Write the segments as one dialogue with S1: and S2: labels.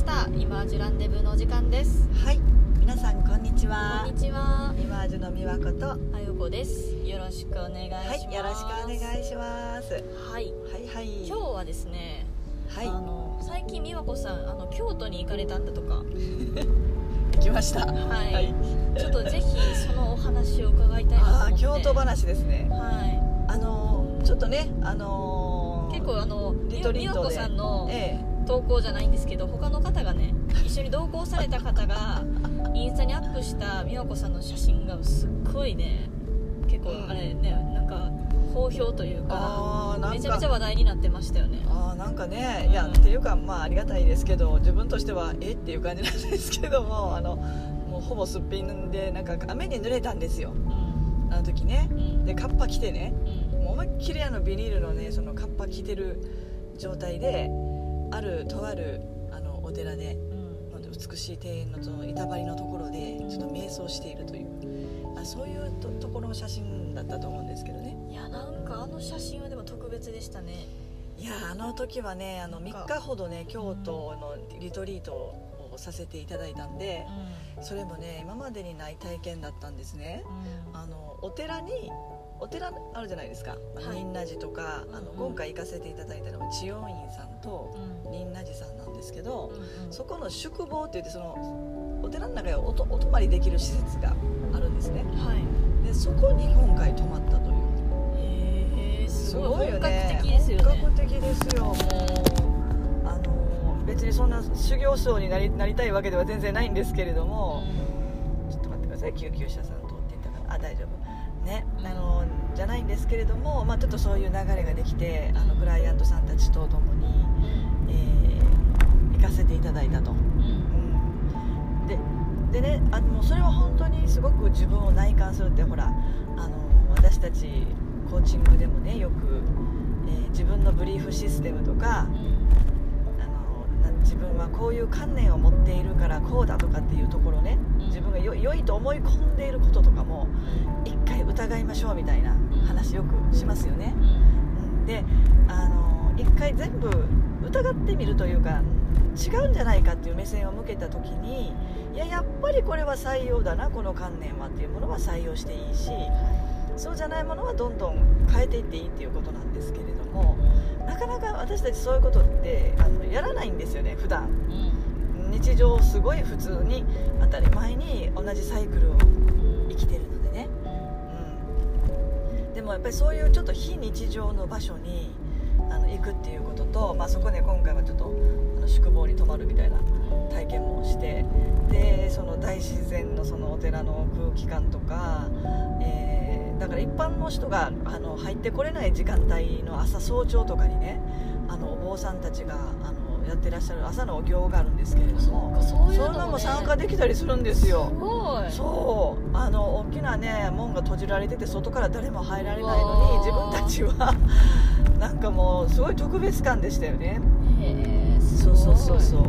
S1: したイマージュランデブーのお時間です。
S2: はい。皆さんこんにちは。
S1: こんにちは。
S2: イマージュの美和子と。は
S1: あよこです。よろしくお願いします。
S2: いよろしくお願いします。
S1: はい。
S2: はいはい。
S1: 今日はですね、
S2: はい。
S1: あの最近美和子さんあの京都に行かれたんだとか。
S2: 行きました。
S1: はい、
S2: はい。
S1: ちょっとぜひそのお話を伺いたいなと
S2: あ
S1: 思って。
S2: ー京都話ですね。
S1: は
S2: あのーちょっとねあの
S1: 結構あの
S2: リ
S1: 美美和子さんの
S2: え
S1: 投稿じゃないんですけど他の方がね一緒に同行された方がインスタにアップした美和子さんの写真がすっごいね結構あれねなんか好評というかめちゃめちゃ話題になってましたよね。
S2: えあーなんかねいや、
S1: うん
S2: っていうかまあありがたいですけど自分としてはえっていう感じなんですけどもあのもうほぼすっぴんでなんか雨に濡れたんですよ。
S1: うん。
S2: あの時ね。
S1: うん。
S2: でカッパ着てね。
S1: うん。
S2: もう思いっきりあのビニールのねそのカッパ着てる状態であるとあるあのお寺で
S1: うん。
S2: 美しい庭園のその板張りのところでちょっと瞑想しているというあそういうとところの写真だったと思うんですけどね。
S1: いやなんかあの写真はでも特別でしたね。
S2: いやあの時はねあの
S1: なんか。
S2: 3日ほどね京都のリトリートをさせていただいたんで
S1: う
S2: それもね今までにない体験だったんですね。
S1: ん。
S2: あのお寺にお寺あるじゃないですか、あの
S1: はい
S2: 仁和寺とかあの
S1: うんうん。
S2: 今回行かせていただいたのは千代院さんと
S1: うん。
S2: 仁和寺さんなんですけど、
S1: うんうん。
S2: そこの宿坊って言ってそのお寺の中におとお泊まりできる施設があるんですね。
S1: はい。
S2: でそこに今回泊まったという。
S1: へえすごい。本格
S2: ね
S1: 的ですよね。
S2: 本格的ですよ。もうあの別にそんな修行僧になりなりたいわけでは全然ないんですけれども、ちょっと待ってください。救急車さん通っていったから。あ大丈夫。ね。あのじゃないんですけれども、まあ、ちょっとそういう流れができてあのクライアントさんたちと共に、えー行かせていただいたと、
S1: うん。
S2: うん。ででねあのそれは本当にすごく自分を内観するってほらあの私たちコーチングでもねよく、えー自分のブリーフシステムとか自分はこういう観念を持っているからこうだとかっていうところね。
S1: うん。
S2: 自分がよ良いと思い込んでいることとかも一回疑いましょうみたいな話よくしますよね、うん。であの一回全部疑ってみるというか違うんじゃないかっていう目線を向けた時にいややっぱりこれは採用だなこの観念はっていうものは採用していいしそうじゃないものはどんどん変えていっていいっていうことなんですけれどもなかなか私たちそういうことってあのやらないんですよね普段。日常すごい普通に当たり前に同じサイクルを生きてるのでね、うん、でもやっぱりそういうちょっと非日常の場所にあの行くっていうことと、まあ、そこで今回はちょっとあの宿坊に泊まるみたいな体験もしてでその大自然のそのお寺の空気感とか、えーだから一般の人があの入ってこれない時間帯の朝早朝とかにねあのお坊さんたちがあのやってらっしゃる朝のお行があるんですけれど
S1: そう
S2: も
S1: かそういうのも
S2: 参加できたりするんですよ。
S1: すごい。
S2: そう。あの大きなね門が閉じられてて外から誰も入られないのに自分たちは なんかもうすごい特別感でしたよね。
S1: へえ
S2: そうそうそうそう。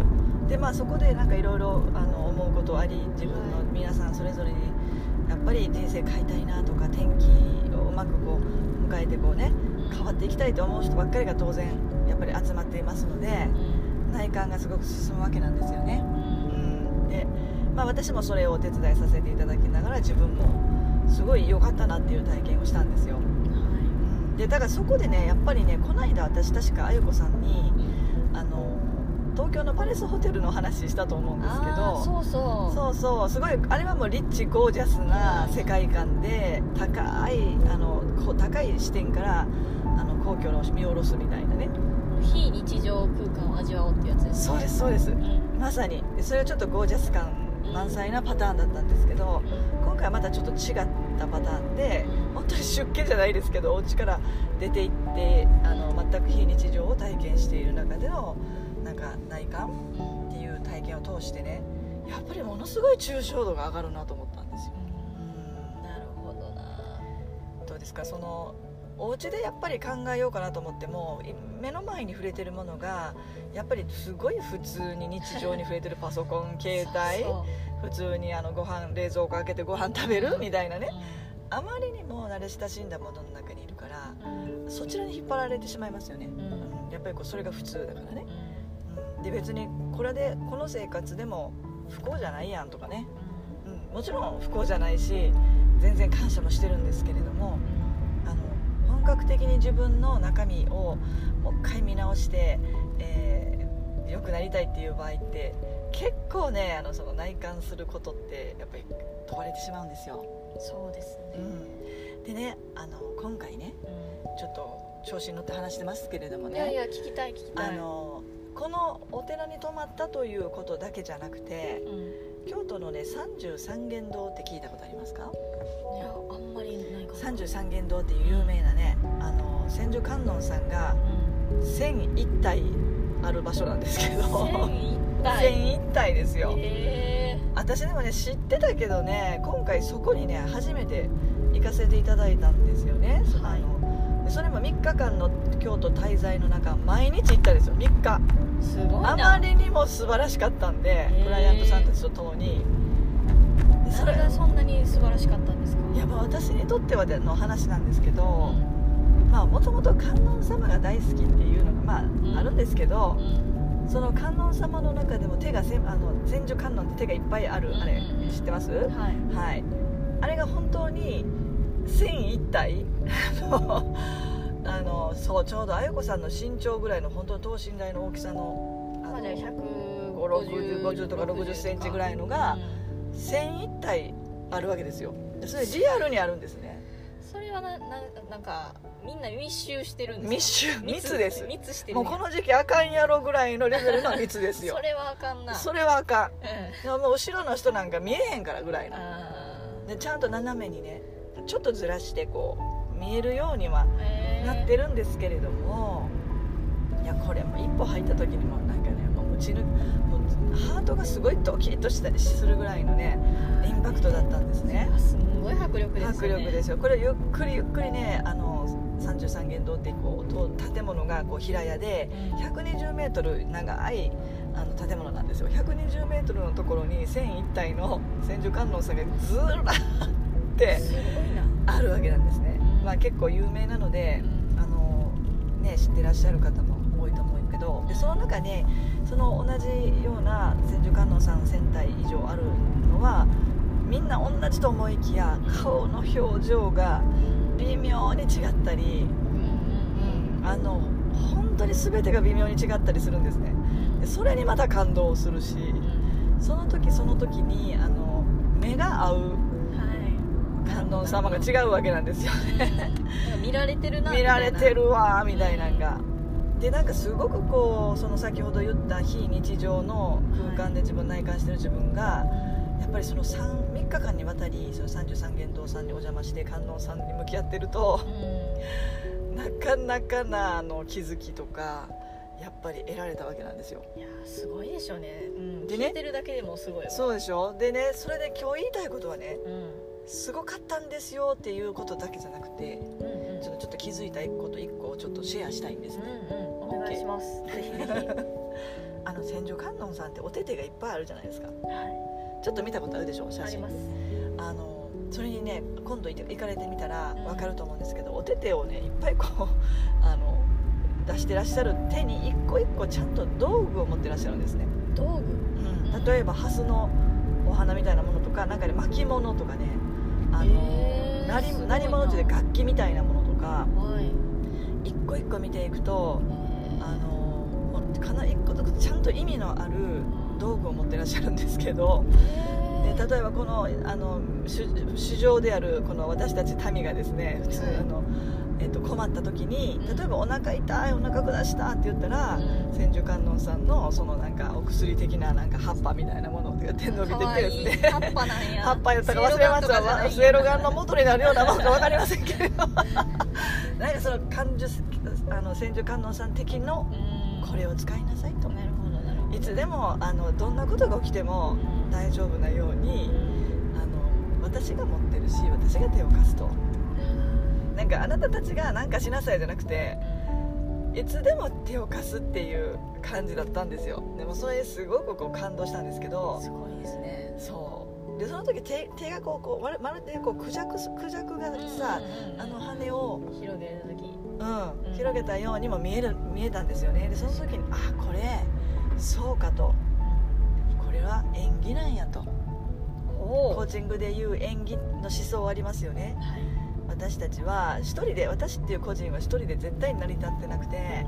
S2: でまあそこでなんかいろいろあの思うことあり自分の皆さんそれぞれにやっぱり人生変えたいなとか天気をうまくこう迎えてこうね変わっていきたいと思う人ばっかりが当然やっぱり集まっていますので内観がすごく進むわけなんですよね。うん。で、まあ、私もそれをお手伝いさせていただきながら自分もすごい良かったなっていう体験をしたんですよ。でだからそこでねやっぱりねこの間私確かあゆこさんにあの東京のパレスホテルの話したと思うんですけど
S1: そうそう。
S2: そうそう。すごいあれはもうリッチゴージャスな世界観で高いあの高い視点からあの皇居を見下ろすみたいなね。
S1: 非日常空間を味わおうってやつです
S2: そうですそうです。
S1: うん。
S2: まさに。でそれはちょっとゴージャス感満載なパターンだったんですけど今回はまたちょっと違ったパターンで本当に出家じゃないですけどお家から出て行ってあの全く非日常を体験している中でのなんか内観
S1: うん
S2: っていう体験を通してねやっぱりものすごい抽象度が上がるなと思ったんですよ。
S1: うんなるほどな。
S2: どうですか？そのお家でやっぱり考えようかなと思ってもい目の前に触れてるものがやっぱりすごい普通に日常に触れてるパソコン携帯普通にあのご飯冷蔵庫開けてご飯食べるみたいなね。あまりにも慣れ親しんだものの中にいるから
S1: うん
S2: そちらに引っ張られてしまいますよね、
S1: うん
S2: うん。やっぱりこうそれが普通だからね、で別にここれでこの生活でも不幸じゃないやんとかね、うん、もちろん不幸じゃないし全然感謝もしてるんですけれどもあの本格的に自分の中身をもう一回見直して、えー良くなりたいっていう場合って結構ねあのその内観することってやっぱり問われてしまうんですよ、
S1: そうです
S2: う
S1: ね
S2: ん、でねあの今回ね
S1: う
S2: ちょっと調子に乗って話してますけれども
S1: んい
S2: ね
S1: やいや聞きたい聞きたい。
S2: あのこのお寺に泊まったということだけじゃなくて
S1: うん。
S2: 京都のね三十三間堂って聞いたことありますか？
S1: いやあんまりないかな
S2: 三十三間堂っていう有名なねあの千手観音さんが
S1: うん。
S2: 千一体ある場所なんですけど。
S1: 千一体。
S2: 体ですよ。
S1: へ
S2: 私でもね知ってたけどね今回そこにね初めて行かせていただいたんですよね、そ
S1: はい。
S2: あのでそれも3日間の京都滞在の中毎日行ったんですよ。3日。
S1: ーすごいな。
S2: あまりにも素晴らしかったんで
S1: ー。
S2: クライアントさんたちと共に。で
S1: それがそんなに素晴らしかったんですか？
S2: いやまあ私にとってはでの話なんですけ
S1: う
S2: ど
S1: ん。
S2: まあもともと観音様が大好きっていうのがまあ、
S1: ん。
S2: あるんですけど
S1: う、ん。
S2: その観音様の中でも手がせあの千手観音って手がいっぱいあるあれ知ってます、
S1: はい。
S2: はい、あれが本当に千一体？あのそうちょうどあゆこさんの身長ぐらいの本当に等身大の大きさのあの
S1: まあじゃあ
S2: 50 50とか60センチぐらいのが
S1: うん
S2: 千一体あるわけですよ。でそれリアルにあるんですね。
S1: それはなななんかみんな密集してるんですか？
S2: 密集密です。
S1: 密してる
S2: もうこの時期あかんやろぐらいのレベルの密ですよ。
S1: それはあかんな。
S2: それはあかん。
S1: うん。
S2: でももう後ろの人なんか見えへんからぐらいの
S1: あ
S2: でちゃんと斜めにねちょっとずらしてこう見えるようにはなってるんですけれどもいやこれも一歩入った時にもなんかねもう打ち抜もうハートがすごいドキッとしたりするぐらいのねインパクトだったんですね。
S1: あすんごい迫力ですよね。
S2: 迫力ですよ。これゆっくりゆっくりねあの33間堂ってこうと建物がこう平屋で
S1: うん。
S2: 120m 長いあの建物なんですよ。120m のところに千一体の千手観音さんがずらーってあるわけなんですね、
S1: うん。
S2: まあ、結構有名なので、
S1: うん。
S2: あのね、知ってらっしゃる方も多いと思うけどでその中でその同じような千手観音さん1000体以上あるのはみんな同じと思いきや顔の表情が微妙に違ったり、
S1: うん。
S2: あの本当に全てが微妙に違ったりするんですね。でそれにまた感動するしその時その時にあの目が合う
S1: はい
S2: 観音様が違うわけなんですよ
S1: うん。なんか見られてるな
S2: 見られて
S1: る
S2: るわみたいな。んが。でなんかすごくこうその先ほど言った非日常の空間で自分内観してる自分がやっぱりその 3, 3日間にわたりその33間堂さんにお邪魔して観音さんに向き合ってるとなかなかなあの気づきとかやっぱり得られたわけなんですよ。
S1: いやすごいでしょうね、うん、
S2: でね。
S1: 聞いてるだけでもすごいわ。
S2: そうでしょ。でねそれで今日言いたいことはね
S1: うん
S2: すごかったんですよっていうことだけじゃなくて
S1: うんうん。
S2: ちょっと気づいたこと1個をちょっとシェアしたいんですね、
S1: うんうん。お願いします。ぜひぜひは
S2: あの千手観音さんってお手手がいっぱいあるじゃないですか。
S1: い。
S2: ちょっと見たことあるでしょ？写真。
S1: あります。
S2: あのそれにね今度行かれてみたら
S1: うん
S2: 分かると思うんですけど、お手手をねいっぱいこう あの出してらっしゃる手に一個一個ちゃんと道具を持ってらっしゃるんですね、
S1: 道具？
S2: うん、例えばハスのお花みたいなものとかなんかね巻物とかねあの、
S1: へー
S2: 鳴り
S1: すごいな。
S2: 鳴り物っていう楽器みたいなものとか
S1: はい。
S2: 一個一個見ていくとあのかなり一個ずつちゃんと意味のある道具を持ってらっしゃるんですけどで例えばこのあの主主情であるこの私たち民がですね普通
S1: はい。
S2: あの、えっと困った時に
S1: うん。
S2: 例えばお腹痛いお腹下したって言ったら
S1: うん。
S2: 千手観音さんのそのなんかお薬的ななんか葉っぱみたいなものが手伸びてきてです
S1: 葉っぱなんや。
S2: 葉っぱやったか忘れますわセイロガンの元になるようなものか分かりませんけれど。なんかその感受あの千手観音さん的の
S1: うん。
S2: これを使いなさいと。いつでもあのどんなことが起きても大丈夫なようにあの私が持ってるし私が手を貸すと。なんかあなたたちが何かしなさいじゃなくていつでも手を貸すっていう感じだったんですよ。でもそれすごくこう感動したんですけど
S1: すごいですね。
S2: そう。でその時手手がこうこうまるまるでこうクジャククジャクがさあの羽を、
S1: 広げる時。
S2: うん
S1: うん。
S2: 広げたようにも見える見えたんですよね。でその時にあこれそうかとれは演技なんやと。
S1: お
S2: コーチングでいう演技の思想ありますよね。
S1: はい。
S2: 私たちは一人で私っていう個人は一人で絶対に成り立ってなくて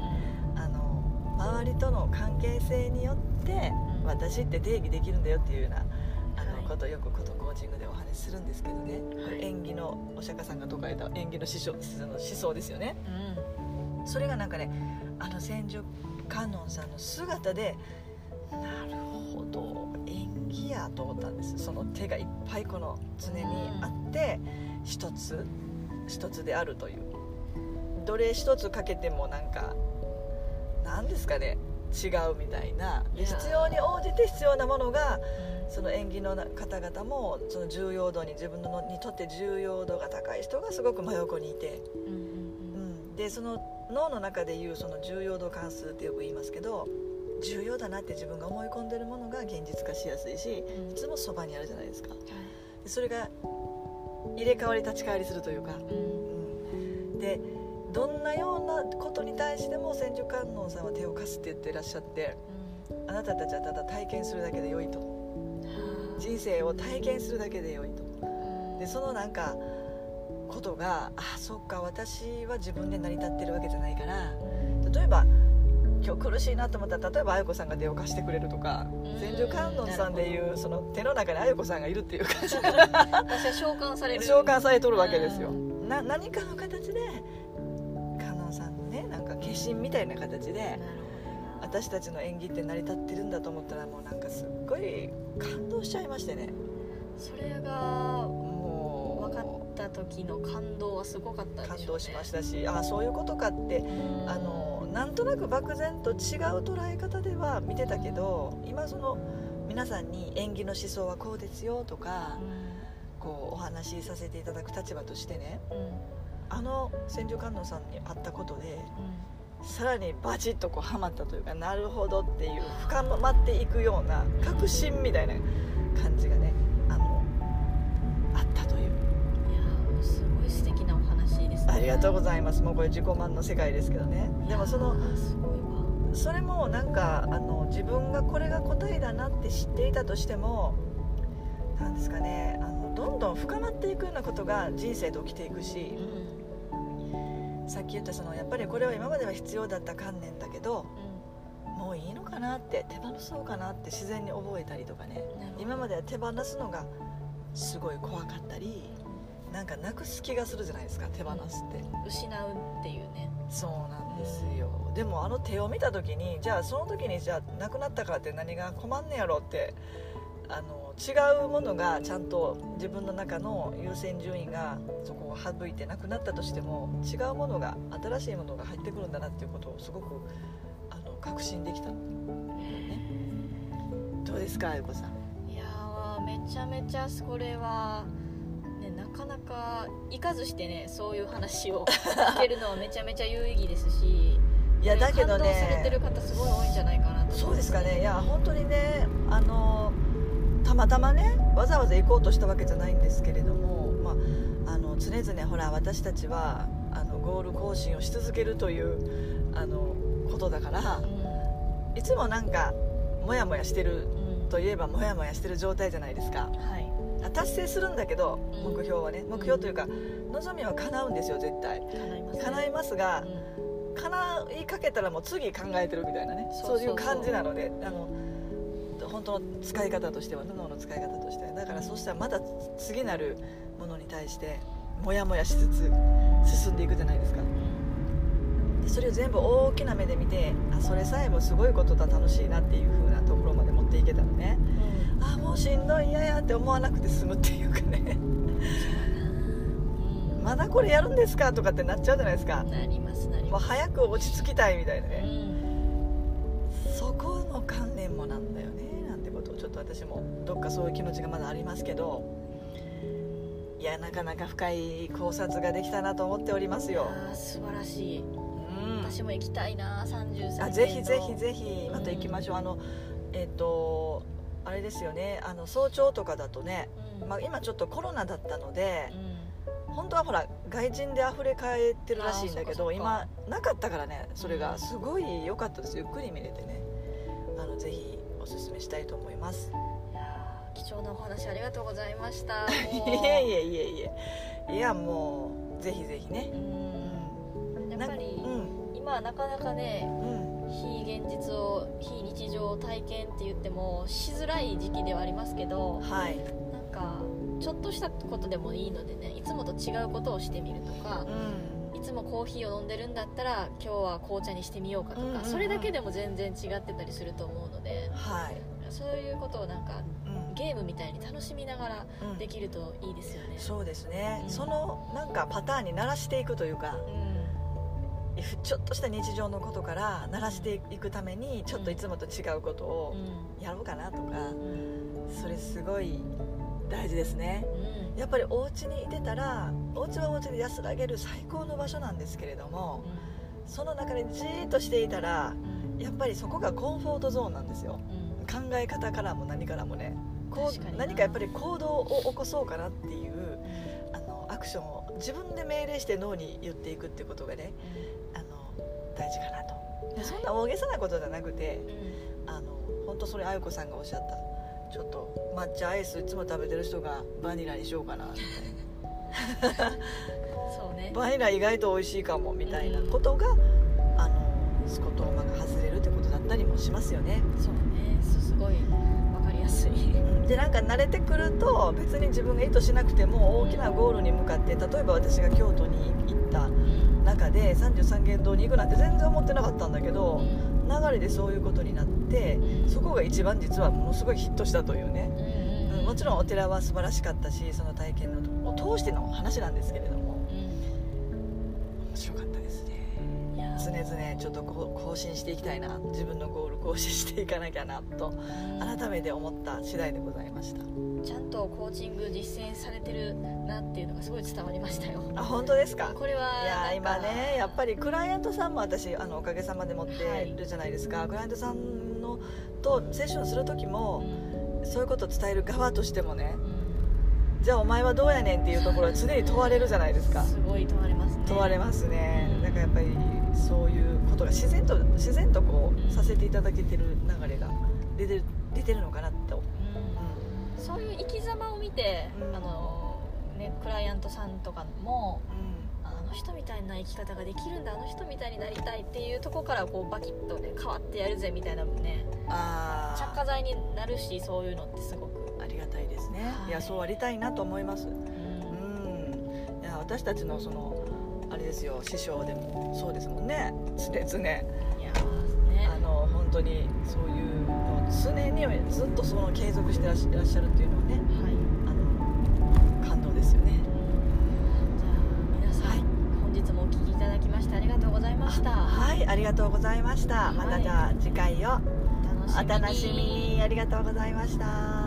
S2: あの周りとの関係性によって
S1: うん。
S2: 私って定義できるんだよっていうようなあの、
S1: はい。
S2: ことをよくことコーチングでお話しするんですけどね、こ
S1: はい。
S2: れ演技のお釈迦さんが説かれた演技の思想その思想ですよね。
S1: うん。
S2: それがなんかねあの千手観音さんの姿でなるほど演技やと思ったんです。その手がいっぱいこの常にあって一つ一つであるという。どれ一つかけてもなんかなんですかね違うみたいな。いで必要に応じて必要なものがその演技の方々もその重要度に自分のにとって重要度が高い人がすごく真横にいて。
S1: うん、
S2: でその脳の中でいうその重要度関数ってよく言いますけど重要だなって自分が思い込んでるものが現実化しやすいし
S1: うん。
S2: いつもそばにあるじゃないですか。
S1: はい。
S2: でそれが入れ替わり立ち替わりするというか、
S1: うん。
S2: うん、でどんなようなことに対しても千手観音さんは手を貸すって言ってらっしゃって
S1: うん。
S2: あなたたちはただ体験するだけで良いと。人生を体験するだけで良いと。でそのなんかことがあそっか私は自分で成り立ってるわけじゃないから苦しいなと思ったら例えばあや子さんが手を貸してくれるとか
S1: うん。
S2: 千手観音さんでいうその手の中にあや子さんがいるっていう感じ。
S1: 私は召喚される。
S2: 召喚されとるわけですよ。
S1: う
S2: な何かの形で観音さんのねなんか化身みたいな形で私たちの演技って成り立ってるんだと思ったらもうなんかすっごい感動しちゃいましてね。
S1: それが
S2: もう。
S1: 分かった時の感動はすごかったでしょうね。
S2: 感動しましたしあそういうことかって
S1: うん。
S2: あのなんとなく漠然と違う捉え方では見てたけど今その皆さんに演技の思想はこうですよとかこうお話しさせていただく立場としてねあの千手観音さんに会ったことで
S1: う
S2: さらにバチッとこうハマったというかなるほどっていう深まっていくような確信みたいな感じがねありがとうございます。もうこれ自己満の世界ですけどね。でもそのそれもなんかあの自分がこれが答えだなって知っていたとしてもなんですかねあのどんどん深まっていくようなことが人生で起きていくし
S1: うん。
S2: さっき言ったそのやっぱりこれは今までは必要だった観念だけどもういいのかなって手放そうかなって自然に覚えたりとかね。今までは手放すのがすごい怖かったりなんかなくす気がするじゃないですか手放すって。
S1: 失うっていうね。
S2: そうなんですよ。でもあの手を見た時にじゃあその時にじゃあ亡くなったからって何が困んねやろってあの違うものがちゃんと自分の中の優先順位がそこを省いてなくなったとしても違うものが新しいものが入ってくるんだなっていうことをすごくあの確信できたの。ねどうですかあゆこさん？
S1: いやーめちゃめちゃこれは、ね、なかなか行かずしてねそういう話を 聞けるのはめちゃめちゃ有意義ですし
S2: いやだけど
S1: 感動されて
S2: ね
S1: る方すごい多いんじゃないかなと
S2: そうですかね。いや本当にねあのたまたまねわざわざ行こうとしたわけじゃないんですけれども、まあ、あの常々ほら私たちはあのゴール更新をし続けるというあのことだから
S1: う
S2: いつもなんかモヤモヤしてるといえばモヤモヤしてる状態じゃないですか。
S1: はい。
S2: あ達成するんだけど
S1: うん。
S2: 目標はね目標というか望みは叶うんですよ絶対。
S1: 叶います、ね、
S2: 叶いますが
S1: うん。
S2: 叶いかけたらもう次考えてるみたいなねそういう感じなのであの本当の使い方としては脳の使い方としては。だからそしたらまた次なるものに対してモヤモヤしつつ進んでいくじゃないですか。でそれを全部大きな目で見てあそれさえもすごいことだ楽しいなっていう風なところまで持っていけたのね。
S1: うん
S2: あもうしんどい嫌やって思わなくて済むっていうかね。
S1: うん
S2: まだこれやるんですかとかってなっちゃうじゃないですか。
S1: なりますなります。
S2: 早く落ち着きたいみたいな
S1: う
S2: ね
S1: ん。
S2: そこの観念もなんだよねなんてことをちょっと私もどっかそういう気持ちがまだありますけど。いやなかなか深い考察ができたなと思っておりますよ、
S1: 素晴らしい。
S2: うん、
S1: 私も行きたいな33
S2: あぜひぜひぜひまた行きましょう、あのえっ、とあれですよね。あの早朝とかだとね、
S1: うん。
S2: まあ、今ちょっとコロナだったので
S1: うん。
S2: 本当はほら外人で溢れ返ってるらしいんだけど今なかったからねそれ
S1: うん。
S2: がすごい良かったです。ゆっくり見れてね。あのぜひおすすめしたいと思います。
S1: いやー貴重なお話ありがとうございました。
S2: いえいえいえいえ。いやもうぜひぜひね。
S1: うん。やっぱり、
S2: うん。
S1: 今はなかなかね
S2: うん
S1: 非現実を非日常を体験って言ってもしづらい時期ではありますけど
S2: はい。
S1: なんかちょっとしたことでもいいのでねいつもと違うことをしてみるとか
S2: うん。
S1: いつもコーヒーを飲んでるんだったら今日は紅茶にしてみようかとか、
S2: うんうんうん。
S1: それだけでも全然違ってたりすると思うので
S2: はい、
S1: そういうことをなんか
S2: うん。
S1: ゲームみたいに楽しみながら
S2: うん。
S1: できるといいですよね。
S2: そうですね、
S1: うん。
S2: そのなんかパターンに慣らしていくというか
S1: うん
S2: ちょっとした日常のことから慣らしていくためにちょっといつもと違うことをやろうかなとか
S1: うん。うん
S2: それすごい大事ですね。
S1: うん。
S2: やっぱりお家にいてたらお家はお家で安らげる最高の場所なんですけれどもその中でじーっとしていたら
S1: うん
S2: やっぱりそこがコンフォートゾーンなんですよ。
S1: うん。
S2: 考え方からも何からもね。こう何かやっぱり行動を起こそうかなっていうクションを自分で命令して脳に言っていくってことがねあの大事かなと。でそんな大げさなことじゃなくて
S1: うん。
S2: あの本当それあゆこさんがおっしゃった。ちょっと抹茶アイスいつも食べてる人がバニラにしようかなみたいな。
S1: そうね。
S2: バニラ意外と美味しいかもみたいなことが、あのスコトーマが外れるってことだったりもしますよね。
S1: そうね。すすごい
S2: でなんか慣れてくると別に自分が意図しなくても大きなゴールに向かって例えば私が京都に行った
S1: うん。
S2: 中で33軒堂に行くなんて全然思ってなかったんだけど
S1: うん。
S2: 流れでそういうことになってそこが一番実はものすごいヒットしたというね。
S1: うん。うん
S2: もちろんお寺は素晴らしかったしその体験のを通しての話なんですけれども。
S1: うん。
S2: 面白かったですね常々ちょっとこう更新していきたいな自分のゴール更新していかなきゃなと改めて思った次第でございました。
S1: ちゃんとコーチング実践されてるなっていうのがすごい伝わりましたよ。
S2: あ本当ですか？
S1: これはい
S2: やー今ねやっぱ
S1: り
S2: りクライアントさんも私あのおかげさまで持ってるじゃないですか、クライアントさんのとセッションする時も、そういうことを伝える側としてもねじゃあお前はどうやねんっていうところは常に問われるじゃないですか。
S1: すごい問われますね。
S2: 問われますね。
S1: うん。
S2: だからやっぱりそういうことが自然と自然とこうさせていただけてる流れが出てる出てるのかなと、
S1: うん。そういう生き様を見て、
S2: うん。
S1: あのね、クライアントさんとかも
S2: うん。
S1: あの人みたいな生き方ができるんだあの人みたいになりたいっていうところからこうバキッとね変わってやるぜみたいなね
S2: あ
S1: 着火剤になるしそういうのってすごく、
S2: あありがたいですね、
S1: はい。
S2: い、やそうありたいなと思います。
S1: うん。
S2: うん。いや私たちのそのあれですよ師匠でもそうですもんね。常々。
S1: いやーね。
S2: あの本当にそういうのを常にずっとその継続してらっしゃるっていうのはね
S1: はい。
S2: あの感動ですよね。
S1: じゃあ皆さん、
S2: はい。
S1: 本日もお聞きいただきましてありがとうございました。
S2: はいありがとうございました。またじゃあ次回を
S1: お
S2: お楽しみに。ありがとうございました